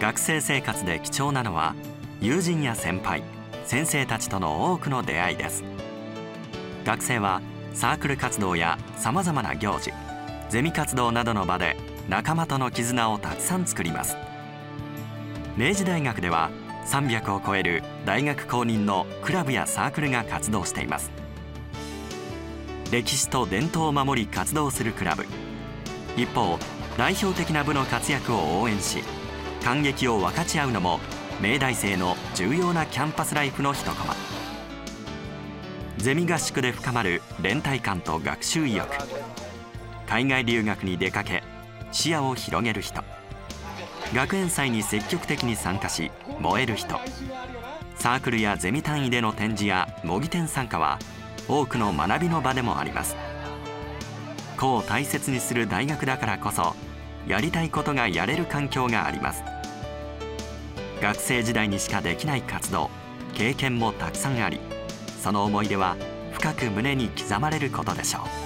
学生生活で貴重なのは友人や先輩先生たちとの多くの出会いです。学生はサークル活動やさまざまな行事ゼミ活動などの場で仲間との絆をたくさん作ります。明治大学では300を超える大学公認のクラブやサークルが活動しています。歴史と伝統を守り活動するクラブ。一方代表的な部の活躍を応援し感激を分かち合うのも明大生の重要なキャンパスライフの一コマ。ゼミ合宿で深まる連帯感と学習意欲。海外留学に出かけ視野を広げる人。学園祭に積極的に参加し燃える人。サークルやゼミ単位での展示や模擬店参加は多くの学びの場でもあります。個を大切にする大学だからこそやりたいことがやれる環境があります。学生時代にしかできない活動経験もたくさんありその思い出は深く胸に刻まれることでしょう。